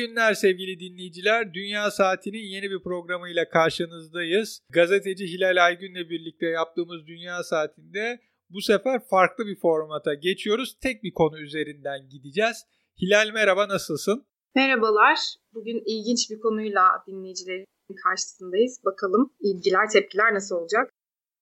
günler sevgili dinleyiciler. Dünya Saati'nin yeni bir programıyla karşınızdayız. Gazeteci Hilal Aygün'le birlikte yaptığımız Dünya Saati'nde bu sefer farklı bir formata geçiyoruz. Tek bir konu üzerinden gideceğiz. Hilal merhaba nasılsın? Merhabalar. Bugün ilginç bir konuyla dinleyicilerin karşısındayız. Bakalım ilgiler, tepkiler nasıl olacak?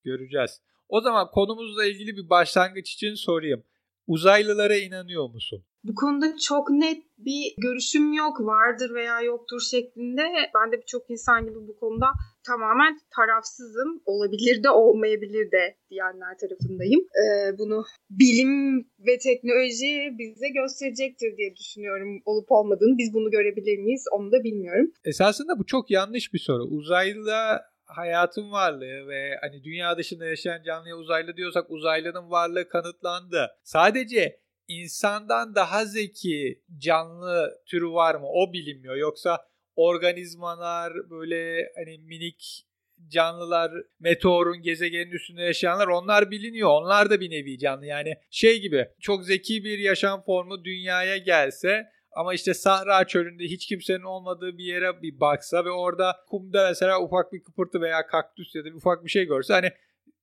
Göreceğiz. O zaman konumuzla ilgili bir başlangıç için sorayım. Uzaylılara inanıyor musun? Bu konuda çok net bir görüşüm yok. Vardır veya yoktur şeklinde. Ben de birçok insan gibi bu konuda tamamen tarafsızım. Olabilir de olmayabilir de diyenler tarafındayım. Ee, bunu bilim ve teknoloji bize gösterecektir diye düşünüyorum. Olup olmadığını biz bunu görebilir miyiz onu da bilmiyorum. Esasında bu çok yanlış bir soru. Uzaylıda hayatın varlığı ve hani dünya dışında yaşayan canlıya uzaylı diyorsak uzaylının varlığı kanıtlandı. Sadece insandan daha zeki canlı türü var mı? O bilinmiyor. Yoksa organizmalar böyle hani minik canlılar, meteorun gezegenin üstünde yaşayanlar onlar biliniyor. Onlar da bir nevi canlı. Yani şey gibi çok zeki bir yaşam formu dünyaya gelse ama işte Sahra çölünde hiç kimsenin olmadığı bir yere bir baksa ve orada kumda mesela ufak bir kıpırtı veya kaktüs ya da ufak bir şey görse hani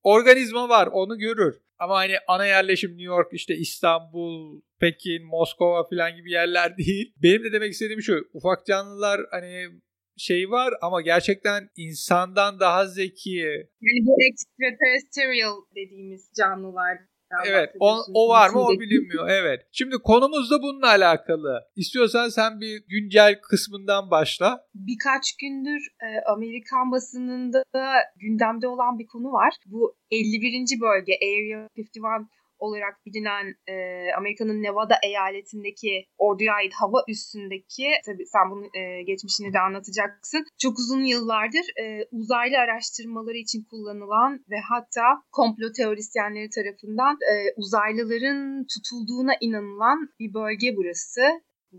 organizma var onu görür. Ama hani ana yerleşim New York, işte İstanbul, Pekin, Moskova falan gibi yerler değil. Benim de demek istediğim şu. Ufak canlılar hani şey var ama gerçekten insandan daha zeki. Yani bu extraterrestrial dediğimiz canlılar Evet o, o var mı o bilinmiyor evet. Şimdi konumuz da bununla alakalı. İstiyorsan sen bir güncel kısmından başla. Birkaç gündür e, Amerikan basınında gündemde olan bir konu var. Bu 51. bölge Area 51 olarak bilinen e, Amerika'nın Nevada eyaletindeki orduya ait hava üstündeki tabii sen bunun e, geçmişini de anlatacaksın. Çok uzun yıllardır e, uzaylı araştırmaları için kullanılan ve hatta komplo teorisyenleri tarafından e, uzaylıların tutulduğuna inanılan bir bölge burası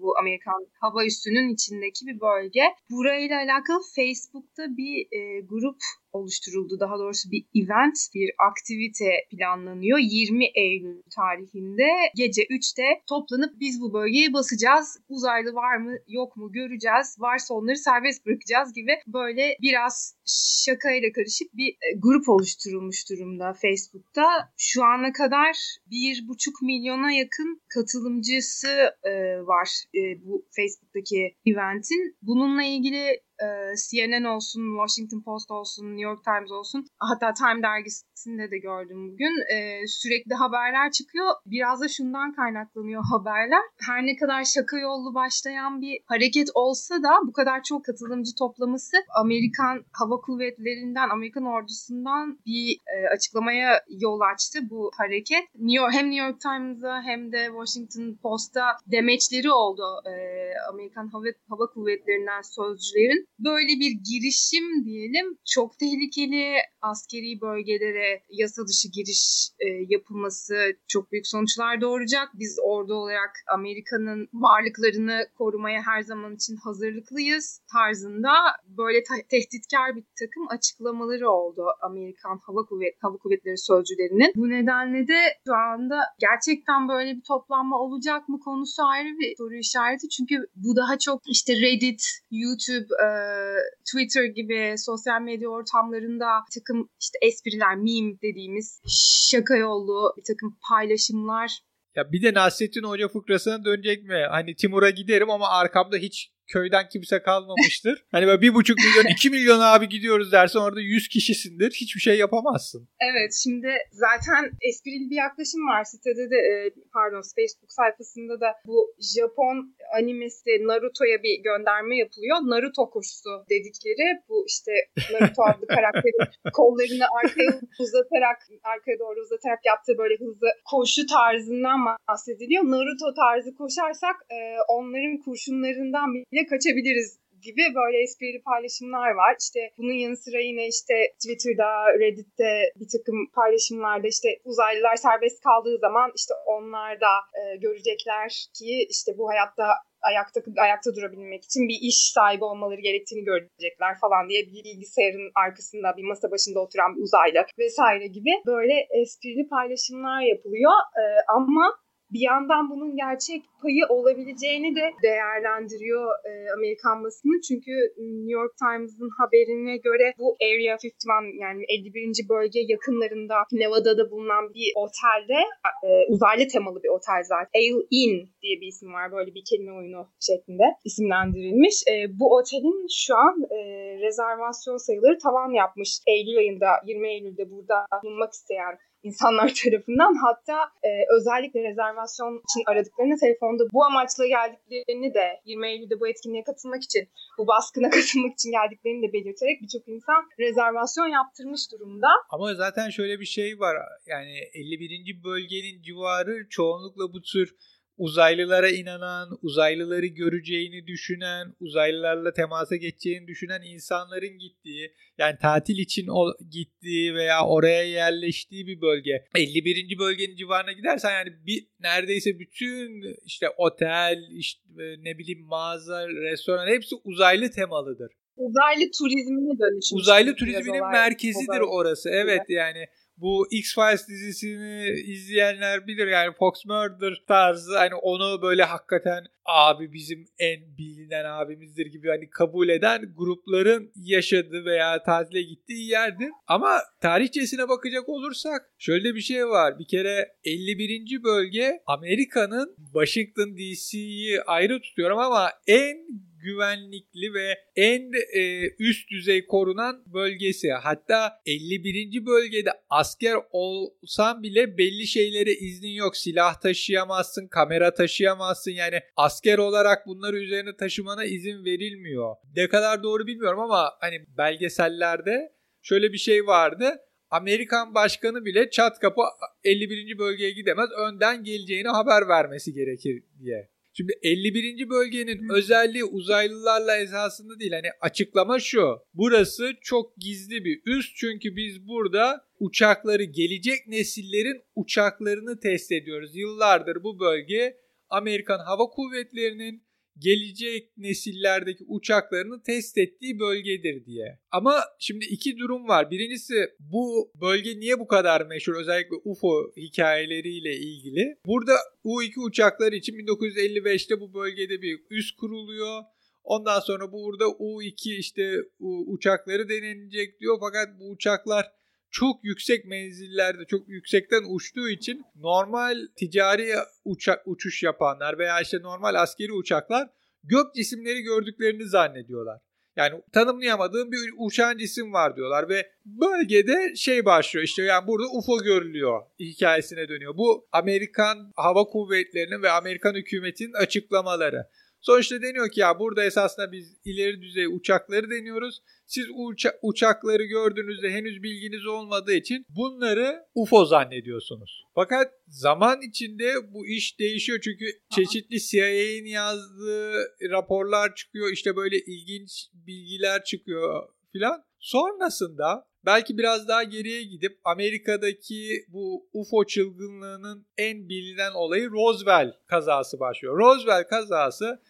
bu Amerikan hava üssünün içindeki bir bölge. Burayla alakalı Facebook'ta bir e, grup oluşturuldu. Daha doğrusu bir event, bir aktivite planlanıyor. 20 Eylül tarihinde gece 3'te toplanıp biz bu bölgeye basacağız. Uzaylı var mı yok mu göreceğiz. Varsa onları serbest bırakacağız gibi böyle biraz şakayla karışık bir e, grup oluşturulmuş durumda Facebook'ta. Şu ana kadar bir buçuk milyona yakın katılımcısı e, var e, bu Facebook'taki eventin. Bununla ilgili e, CNN olsun, Washington Post olsun, New York Times olsun hatta Time dergisinde de gördüm bugün. E, sürekli haberler çıkıyor. Biraz da şundan kaynaklanıyor haberler. Her ne kadar şaka yollu başlayan bir hareket olsa da bu kadar çok katılımcı toplaması Amerikan Hava Kuvvetleri'nden, Amerikan ordusundan bir e, açıklamaya yol açtı bu hareket. New York, hem New York Times'a hem de Washington Post'a demeçleri oldu Amerikan Hava, Hava Kuvvetleri'nden sözcülerin böyle bir girişim diyelim çok tehlikeli askeri bölgelere yasa dışı giriş e, yapılması çok büyük sonuçlar doğuracak. Biz ordu olarak Amerika'nın varlıklarını korumaya her zaman için hazırlıklıyız tarzında böyle tehditkar bir takım açıklamaları oldu Amerikan Hava Kuvvet Hava Kuvvetleri sözcülerinin. Bu nedenle de şu anda gerçekten böyle bir toplanma olacak mı konusu ayrı bir soru işareti. Çünkü bu daha çok işte Reddit, YouTube, e, Twitter gibi sosyal medya ortamlarında bir takım işte espriler, meme dediğimiz şaka yollu bir takım paylaşımlar ya bir de Nasrettin Hoca fıkrasına dönecek mi? Hani Timur'a giderim ama arkamda hiç köyden kimse kalmamıştır. hani böyle bir buçuk milyon, iki milyon abi gidiyoruz dersen orada yüz kişisindir. Hiçbir şey yapamazsın. Evet şimdi zaten esprili bir yaklaşım var sitede de e, pardon Facebook sayfasında da bu Japon animesi Naruto'ya bir gönderme yapılıyor. Naruto koşusu dedikleri bu işte Naruto adlı karakterin kollarını arkaya uzatarak arkaya doğru uzatarak yaptığı böyle hızlı koşu tarzından bahsediliyor. Naruto tarzı koşarsak e, onların kurşunlarından bile bile kaçabiliriz gibi böyle esprili paylaşımlar var. İşte bunun yanı sıra yine işte Twitter'da, Reddit'te bir takım paylaşımlarda işte uzaylılar serbest kaldığı zaman işte onlar da e, görecekler ki işte bu hayatta ayakta ayakta durabilmek için bir iş sahibi olmaları gerektiğini görecekler falan diye bir bilgisayarın arkasında bir masa başında oturan bir uzaylı vesaire gibi böyle esprili paylaşımlar yapılıyor. E, ama bir yandan bunun gerçek payı olabileceğini de değerlendiriyor e, Amerikan basını. Çünkü New York Times'ın haberine göre bu Area 51 yani 51. bölge yakınlarında Nevada'da bulunan bir otelde e, uzaylı temalı bir otel zaten. Ale Inn diye bir isim var. Böyle bir kelime oyunu şeklinde isimlendirilmiş. E, bu otelin şu an e, rezervasyon sayıları tavan yapmış. Eylül ayında 20 Eylül'de burada bulunmak isteyen insanlar tarafından. Hatta e, özellikle rezervasyon için aradıklarını telefonda bu amaçla geldiklerini de 20 Eylül'de bu etkinliğe katılmak için, bu baskına katılmak için geldiklerini de belirterek birçok insan rezervasyon yaptırmış durumda. Ama zaten şöyle bir şey var. Yani 51. bölgenin civarı çoğunlukla bu tür uzaylılara inanan, uzaylıları göreceğini düşünen, uzaylılarla temasa geçeceğini düşünen insanların gittiği, yani tatil için o gittiği veya oraya yerleştiği bir bölge. 51. bölgenin civarına gidersen yani bir neredeyse bütün işte otel, işte ne bileyim mağaza, restoran hepsi uzaylı temalıdır. Uzaylı turizmine dönüşmüş. Uzaylı turizminin merkezidir orası. Evet yani bu X-Files dizisini izleyenler bilir yani Fox Murder tarzı hani onu böyle hakikaten abi bizim en bilinen abimizdir gibi hani kabul eden grupların yaşadığı veya tatile gittiği yerdir. Ama tarihçesine bakacak olursak şöyle bir şey var. Bir kere 51. bölge Amerika'nın Washington DC'yi ayrı tutuyorum ama en güvenlikli ve en e, üst düzey korunan bölgesi. Hatta 51. bölgede asker olsan bile belli şeylere iznin yok. Silah taşıyamazsın, kamera taşıyamazsın. Yani asker olarak bunları üzerine taşımana izin verilmiyor. Ne kadar doğru bilmiyorum ama hani belgesellerde şöyle bir şey vardı. Amerikan başkanı bile çat kapı 51. bölgeye gidemez. Önden geleceğini haber vermesi gerekir diye. Şimdi 51. bölgenin özelliği uzaylılarla esasında değil. Hani açıklama şu. Burası çok gizli bir üst çünkü biz burada uçakları gelecek nesillerin uçaklarını test ediyoruz. Yıllardır bu bölge Amerikan Hava Kuvvetleri'nin gelecek nesillerdeki uçaklarını test ettiği bölgedir diye. Ama şimdi iki durum var. Birincisi bu bölge niye bu kadar meşhur özellikle UFO hikayeleriyle ilgili. Burada U-2 uçakları için 1955'te bu bölgede bir üs kuruluyor. Ondan sonra burada U-2 işte uçakları denenecek diyor fakat bu uçaklar çok yüksek menzillerde çok yüksekten uçtuğu için normal ticari uçak uçuş yapanlar veya işte normal askeri uçaklar gök cisimleri gördüklerini zannediyorlar. Yani tanımlayamadığım bir uçan cisim var diyorlar ve bölgede şey başlıyor işte yani burada UFO görülüyor hikayesine dönüyor. Bu Amerikan Hava Kuvvetleri'nin ve Amerikan hükümetinin açıklamaları. Sonuçta deniyor ki ya burada esasında biz ileri düzey uçakları deniyoruz. Siz uça- uçakları gördüğünüzde henüz bilginiz olmadığı için bunları UFO zannediyorsunuz. Fakat zaman içinde bu iş değişiyor çünkü çeşitli CIA'nin yazdığı raporlar çıkıyor. İşte böyle ilginç bilgiler çıkıyor filan. Sonrasında belki biraz daha geriye gidip Amerika'daki bu UFO çılgınlığının en bilinen olayı Roswell kazası başlıyor. Roswell kazası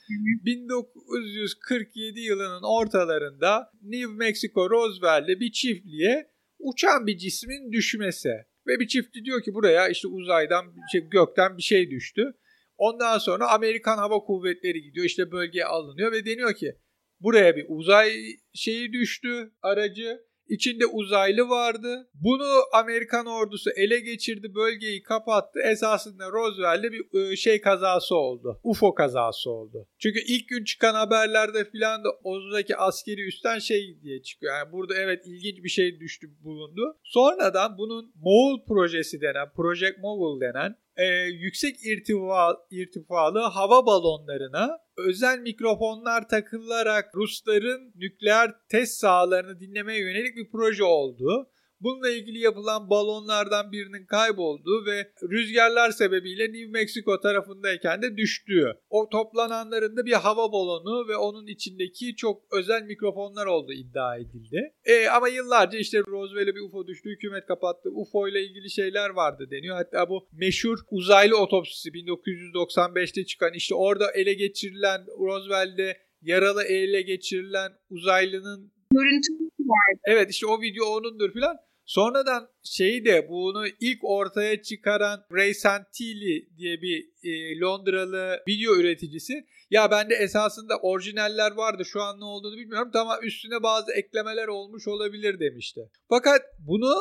1947 yılının ortalarında New Mexico Roswell'de bir çiftliğe uçan bir cismin düşmesi. Ve bir çiftli diyor ki buraya işte uzaydan, şey, gökten bir şey düştü. Ondan sonra Amerikan Hava Kuvvetleri gidiyor işte bölgeye alınıyor ve deniyor ki buraya bir uzay şeyi düştü aracı İçinde uzaylı vardı. Bunu Amerikan ordusu ele geçirdi, bölgeyi kapattı. Esasında Roswell'de bir ıı, şey kazası oldu. UFO kazası oldu. Çünkü ilk gün çıkan haberlerde filan da oradaki askeri üstten şey diye çıkıyor. Yani burada evet ilginç bir şey düştü bulundu. Sonradan bunun Moğol projesi denen, Project Mogul denen e, yüksek irtifa, irtifalı hava balonlarına özel mikrofonlar takılarak Rusların nükleer test sahalarını dinlemeye yönelik bir proje oldu. Bununla ilgili yapılan balonlardan birinin kaybolduğu ve rüzgarlar sebebiyle New Mexico tarafındayken de düştüğü. O toplananların da bir hava balonu ve onun içindeki çok özel mikrofonlar olduğu iddia edildi. E, ama yıllarca işte Roswell'e bir UFO düştü, hükümet kapattı. UFO ile ilgili şeyler vardı deniyor. Hatta bu meşhur uzaylı otopsisi 1995'te çıkan işte orada ele geçirilen Roswell'de yaralı ele geçirilen uzaylının görüntü vardı. Evet işte o video onundur filan. Sonradan şeyi de bunu ilk ortaya çıkaran Ray Santilli diye bir e, Londralı video üreticisi ya bende esasında orijinaller vardı şu an ne olduğunu bilmiyorum ama üstüne bazı eklemeler olmuş olabilir demişti. Fakat bunu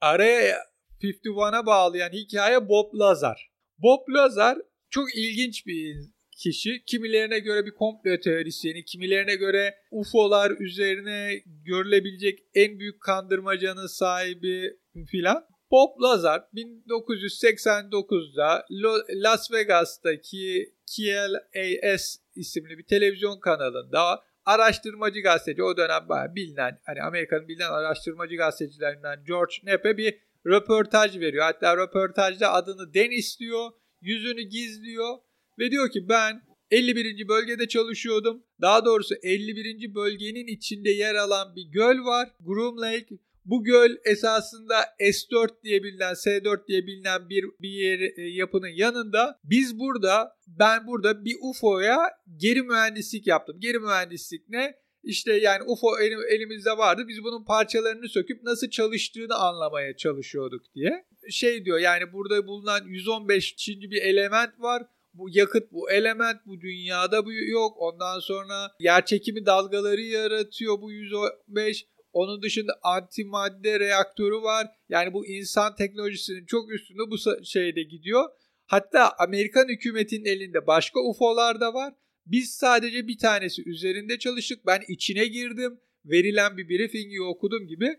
araya 51'a bağlayan hikaye Bob Lazar. Bob Lazar çok ilginç bir kişi. Kimilerine göre bir komplo teorisyeni, kimilerine göre UFO'lar üzerine görülebilecek en büyük kandırmacanın sahibi filan. Bob Lazar 1989'da Las Vegas'taki KLAS isimli bir televizyon kanalında araştırmacı gazeteci o dönem bayağı bilinen hani Amerika'nın bilinen araştırmacı gazetecilerinden George Knapp'e bir röportaj veriyor. Hatta röportajda adını Den istiyor, yüzünü gizliyor ve diyor ki ben 51. bölgede çalışıyordum. Daha doğrusu 51. bölgenin içinde yer alan bir göl var. Groom Lake. Bu göl esasında S4 diye bilinen, S4 diye bilinen bir bir yer, e, yapının yanında. Biz burada, ben burada bir UFO'ya geri mühendislik yaptım. Geri mühendislik ne? İşte yani UFO elimizde vardı. Biz bunun parçalarını söküp nasıl çalıştığını anlamaya çalışıyorduk diye. Şey diyor yani burada bulunan 115. bir element var bu yakıt, bu element bu dünyada bu yok. Ondan sonra yer çekimi dalgaları yaratıyor bu 115. Onun dışında antimadde reaktörü var. Yani bu insan teknolojisinin çok üstünde bu şeyde gidiyor. Hatta Amerikan hükümetinin elinde başka UFO'lar da var. Biz sadece bir tanesi üzerinde çalıştık. Ben içine girdim. Verilen bir briefingi okudum gibi.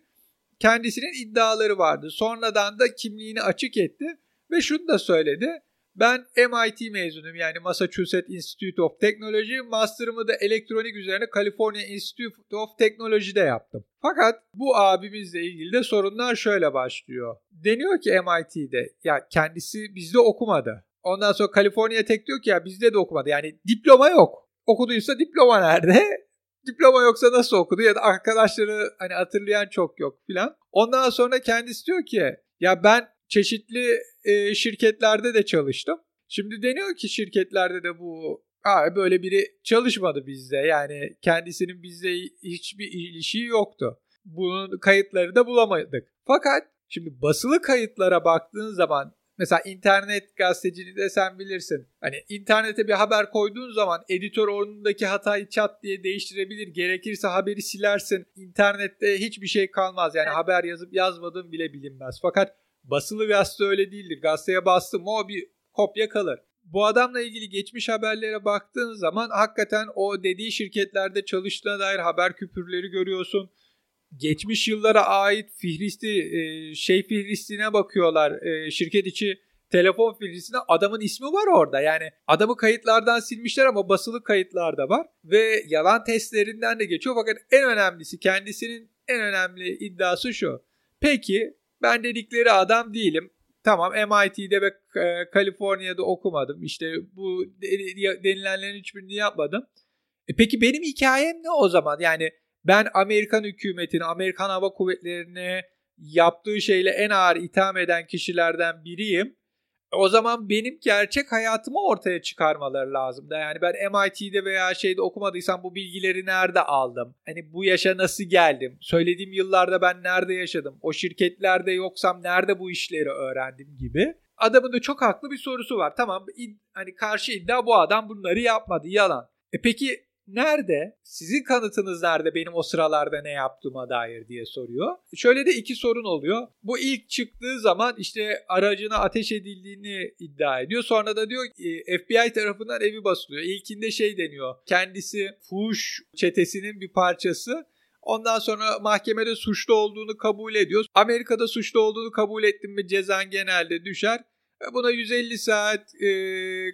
Kendisinin iddiaları vardı. Sonradan da kimliğini açık etti ve şunu da söyledi. Ben MIT mezunuyum yani Massachusetts Institute of Technology. Master'ımı da elektronik üzerine California Institute of Technology'de yaptım. Fakat bu abimizle ilgili de sorunlar şöyle başlıyor. Deniyor ki MIT'de ya kendisi bizde okumadı. Ondan sonra California Tech diyor ki ya bizde de okumadı. Yani diploma yok. Okuduysa diploma nerede? diploma yoksa nasıl okudu ya da arkadaşları hani hatırlayan çok yok filan. Ondan sonra kendisi diyor ki ya ben çeşitli e, şirketlerde de çalıştım. Şimdi deniyor ki şirketlerde de bu Aa, böyle biri çalışmadı bizde. Yani kendisinin bizde hiçbir ilişiği yoktu. Bunun kayıtları da bulamadık. Fakat şimdi basılı kayıtlara baktığın zaman mesela internet gazeteciliği de sen bilirsin. Hani internete bir haber koyduğun zaman editör onundaki hatayı çat diye değiştirebilir. Gerekirse haberi silersin. İnternette hiçbir şey kalmaz. Yani haber yazıp yazmadığın bile bilinmez. Fakat Basılı gazete öyle değildir. Gazeteye bastım o bir kopya kalır. Bu adamla ilgili geçmiş haberlere baktığın zaman hakikaten o dediği şirketlerde çalıştığına dair haber küpürleri görüyorsun. Geçmiş yıllara ait fihristi, e, şey fihristine bakıyorlar. E, şirket içi telefon fihristine adamın ismi var orada. Yani adamı kayıtlardan silmişler ama basılı kayıtlarda var. Ve yalan testlerinden de geçiyor. Fakat en önemlisi kendisinin en önemli iddiası şu. Peki ben dedikleri adam değilim. Tamam MIT'de ve e, Kaliforniya'da okumadım. İşte bu denilenlerin hiçbirini yapmadım. E peki benim hikayem ne o zaman? Yani ben Amerikan hükümetini, Amerikan Hava Kuvvetleri'ne yaptığı şeyle en ağır itham eden kişilerden biriyim o zaman benim gerçek hayatımı ortaya çıkarmaları lazım da yani ben MIT'de veya şeyde okumadıysam bu bilgileri nerede aldım? Hani bu yaşa nasıl geldim? Söylediğim yıllarda ben nerede yaşadım? O şirketlerde yoksam nerede bu işleri öğrendim gibi. Adamın da çok haklı bir sorusu var. Tamam hani karşı iddia bu adam bunları yapmadı yalan. E peki nerede? Sizin kanıtınız nerede benim o sıralarda ne yaptığıma dair diye soruyor. Şöyle de iki sorun oluyor. Bu ilk çıktığı zaman işte aracına ateş edildiğini iddia ediyor. Sonra da diyor e, FBI tarafından evi basılıyor. İlkinde şey deniyor. Kendisi fuhuş çetesinin bir parçası. Ondan sonra mahkemede suçlu olduğunu kabul ediyor. Amerika'da suçlu olduğunu kabul ettin mi cezan genelde düşer. Buna 150 saat e,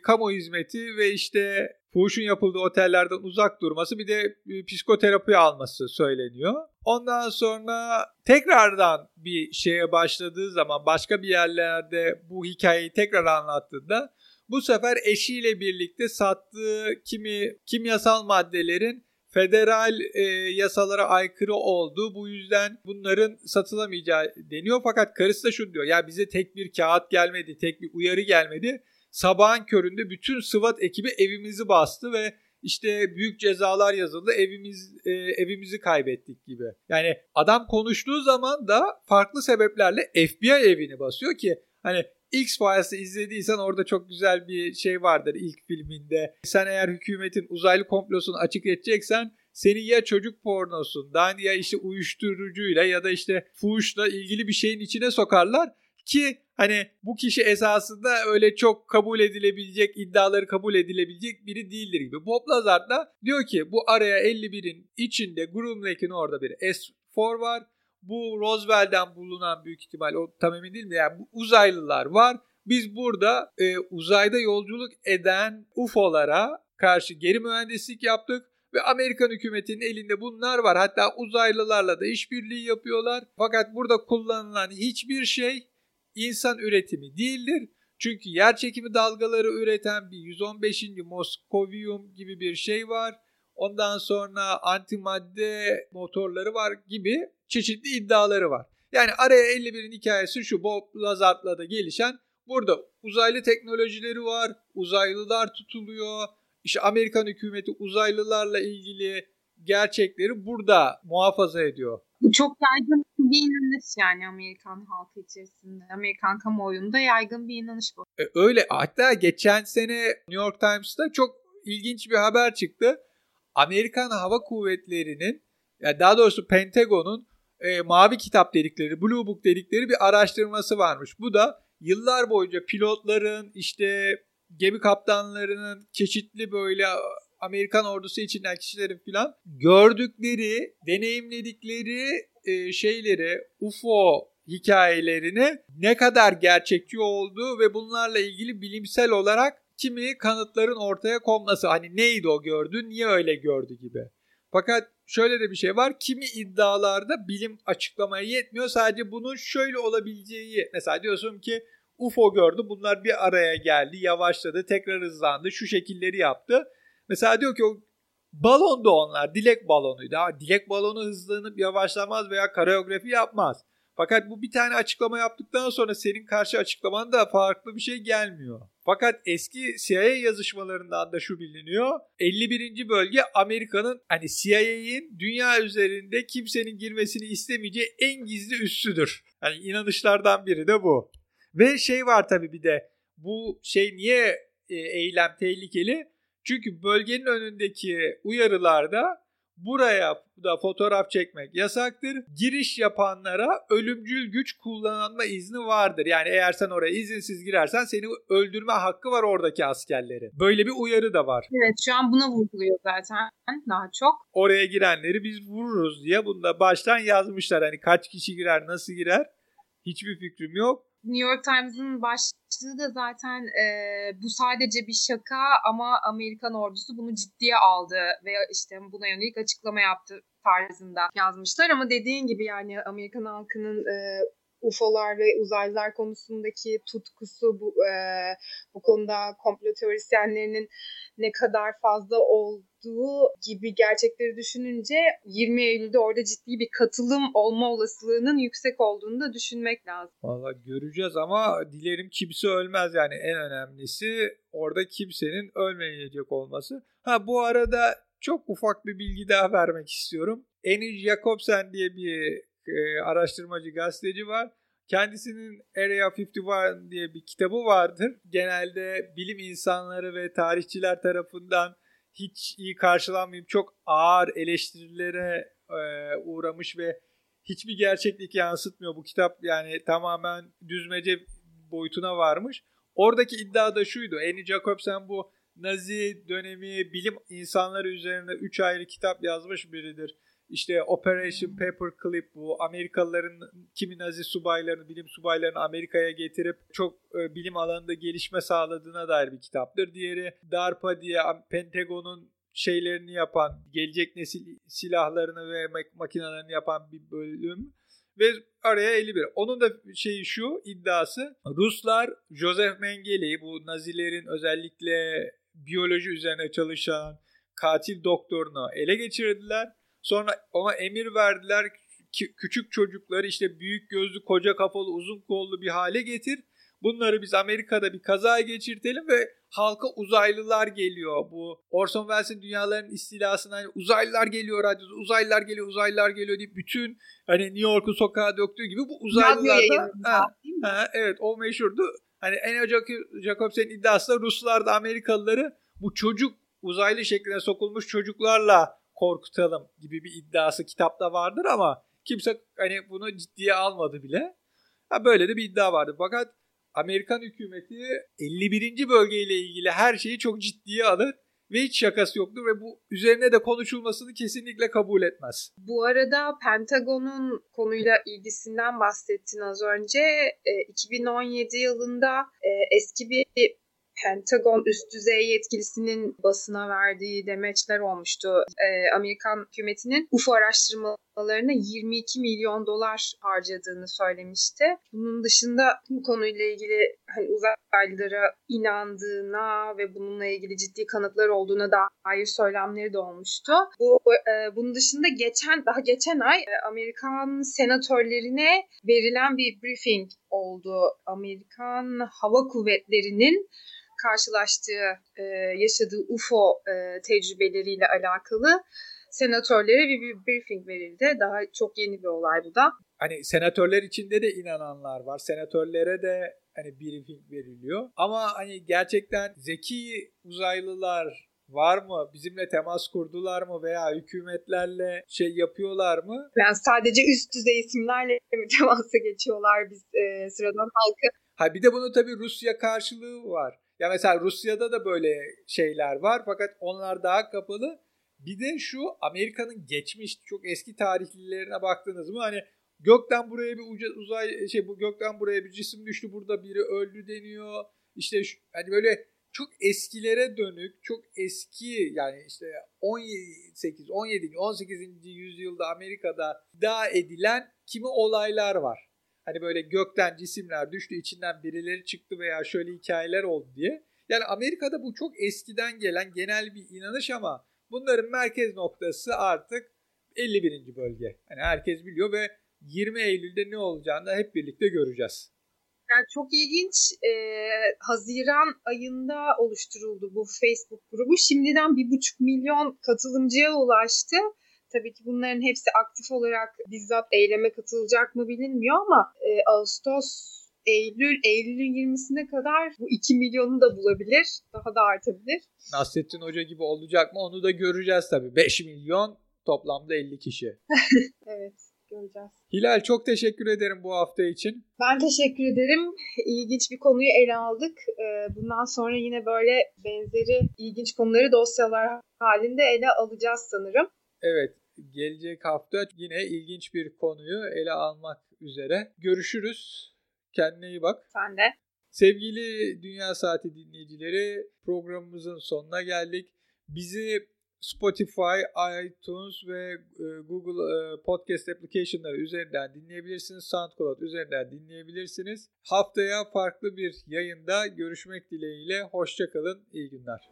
kamu hizmeti ve işte fuhuşun yapıldığı otellerden uzak durması bir de e, psikoterapi alması söyleniyor. Ondan sonra tekrardan bir şeye başladığı zaman başka bir yerlerde bu hikayeyi tekrar anlattığında bu sefer eşiyle birlikte sattığı kimi kimyasal maddelerin federal e, yasalara aykırı olduğu bu yüzden bunların satılamayacağı deniyor. Fakat karısı da şunu diyor ya bize tek bir kağıt gelmedi, tek bir uyarı gelmedi sabahın köründe bütün SWAT ekibi evimizi bastı ve işte büyük cezalar yazıldı evimiz e, evimizi kaybettik gibi. Yani adam konuştuğu zaman da farklı sebeplerle FBI evini basıyor ki hani X-Files'ı izlediysen orada çok güzel bir şey vardır ilk filminde. Sen eğer hükümetin uzaylı komplosunu açık edeceksen seni ya çocuk pornosundan ya işte uyuşturucuyla ya da işte fuhuşla ilgili bir şeyin içine sokarlar ki hani bu kişi esasında öyle çok kabul edilebilecek iddiaları kabul edilebilecek biri değildir gibi. Bob Lazar da diyor ki bu araya 51'in içinde Groom Lake'in orada bir S4 var. Bu Roswell'den bulunan büyük ihtimal o tam emin değil mi? Yani bu uzaylılar var. Biz burada e, uzayda yolculuk eden UFO'lara karşı geri mühendislik yaptık ve Amerikan hükümetinin elinde bunlar var. Hatta uzaylılarla da işbirliği yapıyorlar. Fakat burada kullanılan hiçbir şey insan üretimi değildir. Çünkü yer çekimi dalgaları üreten bir 115. Moskovium gibi bir şey var. Ondan sonra antimadde motorları var gibi çeşitli iddiaları var. Yani araya 51'in hikayesi şu Bob Lazart'la da gelişen burada uzaylı teknolojileri var. Uzaylılar tutuluyor. İşte Amerikan hükümeti uzaylılarla ilgili gerçekleri burada muhafaza ediyor. Bu çok yaygın bir inanış yani Amerikan halkı içerisinde. Amerikan kamuoyunda yaygın bir inanış bu. E, öyle. Hatta geçen sene New York Times'ta çok ilginç bir haber çıktı. Amerikan Hava Kuvvetleri'nin yani daha doğrusu Pentagon'un e, mavi kitap dedikleri, Blue Book dedikleri bir araştırması varmış. Bu da yıllar boyunca pilotların işte gemi kaptanlarının çeşitli böyle Amerikan ordusu içinden kişilerin filan gördükleri, deneyimledikleri e, şeyleri, UFO hikayelerini ne kadar gerçekçi olduğu ve bunlarla ilgili bilimsel olarak kimi kanıtların ortaya konması. Hani neydi o gördü, niye öyle gördü gibi. Fakat şöyle de bir şey var. Kimi iddialarda bilim açıklamaya yetmiyor. Sadece bunun şöyle olabileceği. Mesela diyorsun ki UFO gördü. Bunlar bir araya geldi, yavaşladı, tekrar hızlandı, şu şekilleri yaptı. Mesela diyor ki o balon da onlar. Dilek balonuydu. Ha, dilek balonu hızlanıp yavaşlamaz veya kareografi yapmaz. Fakat bu bir tane açıklama yaptıktan sonra senin karşı açıklaman da farklı bir şey gelmiyor. Fakat eski CIA yazışmalarından da şu biliniyor. 51. bölge Amerika'nın hani CIA'in dünya üzerinde kimsenin girmesini istemeyeceği en gizli üssüdür. Hani inanışlardan biri de bu. Ve şey var tabii bir de bu şey niye e, eylem tehlikeli? Çünkü bölgenin önündeki uyarılarda buraya da fotoğraf çekmek yasaktır. Giriş yapanlara ölümcül güç kullanma izni vardır. Yani eğer sen oraya izinsiz girersen seni öldürme hakkı var oradaki askerleri. Böyle bir uyarı da var. Evet şu an buna vurguluyor zaten daha çok. Oraya girenleri biz vururuz diye bunda baştan yazmışlar. Hani kaç kişi girer, nasıl girer hiçbir fikrim yok. New York Times'ın başlığı da zaten e, bu sadece bir şaka ama Amerikan ordusu bunu ciddiye aldı ve işte buna yönelik açıklama yaptı tarzında yazmışlar. Ama dediğin gibi yani Amerikan halkının e, UFO'lar ve uzaylılar konusundaki tutkusu bu e, bu konuda komplo teorisyenlerinin ne kadar fazla olduğu gibi gerçekleri düşününce 20 Eylül'de orada ciddi bir katılım olma olasılığının yüksek olduğunu da düşünmek lazım. Valla göreceğiz ama dilerim kimse ölmez yani en önemlisi orada kimsenin ölmeyecek olması. Ha bu arada çok ufak bir bilgi daha vermek istiyorum. Eni Jacobsen diye bir e, araştırmacı gazeteci var. Kendisinin Area 51 diye bir kitabı vardır. Genelde bilim insanları ve tarihçiler tarafından hiç iyi karşılanmayıp çok ağır eleştirilere e, uğramış ve hiçbir gerçeklik yansıtmıyor. Bu kitap yani tamamen düzmece boyutuna varmış. Oradaki iddia da şuydu. Annie Jacobsen bu Nazi dönemi bilim insanları üzerine 3 ayrı kitap yazmış biridir. İşte Operation Paperclip bu Amerikalıların kimi Nazi subaylarını, bilim subaylarını Amerika'ya getirip çok e, bilim alanında gelişme sağladığına dair bir kitaptır. Diğeri DARPA diye Pentagon'un şeylerini yapan, gelecek nesil silahlarını ve mak- makinelerini yapan bir bölüm ve araya 51. Onun da şeyi şu iddiası Ruslar Joseph Mengele'yi bu Nazilerin özellikle biyoloji üzerine çalışan katil doktorunu ele geçirdiler Sonra ona emir verdiler ki küçük çocukları işte büyük gözlü, koca kafalı, uzun kollu bir hale getir. Bunları biz Amerika'da bir kaza geçirtelim ve halka uzaylılar geliyor. Bu Orson Welles'in dünyaların istilasına hani uzaylılar geliyor radyoda, uzaylılar geliyor, uzaylılar geliyor diye bütün hani New York'un sokağa döktüğü gibi bu uzaylılar da ha, evet o meşhurdu. Hani Enya Jacobs'un iddiası da Ruslar da Amerikalıları bu çocuk uzaylı şekline sokulmuş çocuklarla korkutalım gibi bir iddiası kitapta vardır ama kimse hani bunu ciddiye almadı bile. Ha böyle de bir iddia vardı. Fakat Amerikan hükümeti 51. bölgeyle ilgili her şeyi çok ciddiye alır ve hiç şakası yoktur ve bu üzerine de konuşulmasını kesinlikle kabul etmez. Bu arada Pentagon'un konuyla ilgisinden bahsettin az önce. E, 2017 yılında e, eski bir Pentagon üst düzey yetkilisinin basına verdiği demeçler olmuştu. Ee, Amerikan hükümetinin UFO araştırmalarına 22 milyon dolar harcadığını söylemişti. Bunun dışında bu konuyla ilgili hani uzaylılara inandığına ve bununla ilgili ciddi kanıtlar olduğuna dair söylemleri de olmuştu. Bu e, bunun dışında geçen daha geçen ay e, Amerikan senatörlerine verilen bir briefing oldu. Amerikan Hava Kuvvetleri'nin karşılaştığı, e, yaşadığı UFO e, tecrübeleriyle alakalı senatörlere bir, bir briefing verildi. Daha çok yeni bir olay bu da. Hani senatörler içinde de inananlar var. Senatörlere de hani briefing veriliyor. Ama hani gerçekten zeki uzaylılar var mı? Bizimle temas kurdular mı veya hükümetlerle şey yapıyorlar mı? Yani sadece üst düzey isimlerle mi temasa geçiyorlar biz e, sıradan halkı? Ha bir de bunun tabii Rusya karşılığı var. Ya mesela Rusya'da da böyle şeyler var fakat onlar daha kapalı. Bir de şu Amerika'nın geçmiş çok eski tarihlilerine baktınız mı hani gökten buraya bir uzay şey bu gökten buraya bir cisim düştü burada biri öldü deniyor. İşte şu, hani böyle çok eskilere dönük, çok eski yani işte 18, 17, 18. yüzyılda Amerika'da iddia edilen kimi olaylar var. Hani böyle gökten cisimler düştü, içinden birileri çıktı veya şöyle hikayeler oldu diye. Yani Amerika'da bu çok eskiden gelen genel bir inanış ama bunların merkez noktası artık 51. bölge. Hani herkes biliyor ve 20 Eylül'de ne olacağını da hep birlikte göreceğiz. Yani çok ilginç. E, Haziran ayında oluşturuldu bu Facebook grubu. Şimdiden bir buçuk milyon katılımcıya ulaştı. Tabii ki bunların hepsi aktif olarak bizzat eyleme katılacak mı bilinmiyor ama e, Ağustos Eylül, Eylül'ün 20'sine kadar bu 2 milyonu da bulabilir. Daha da artabilir. Nasrettin Hoca gibi olacak mı onu da göreceğiz tabii. 5 milyon toplamda 50 kişi. evet göreceğiz. Hilal çok teşekkür ederim bu hafta için. Ben teşekkür ederim. İlginç bir konuyu ele aldık. Ee, bundan sonra yine böyle benzeri ilginç konuları dosyalar halinde ele alacağız sanırım. Evet gelecek hafta yine ilginç bir konuyu ele almak üzere. Görüşürüz. Kendine iyi bak. Sen de. Sevgili Dünya Saati dinleyicileri programımızın sonuna geldik. Bizi Spotify, iTunes ve e, Google e, Podcast application'ları üzerinden dinleyebilirsiniz. SoundCloud üzerinden dinleyebilirsiniz. Haftaya farklı bir yayında görüşmek dileğiyle. Hoşçakalın, iyi günler.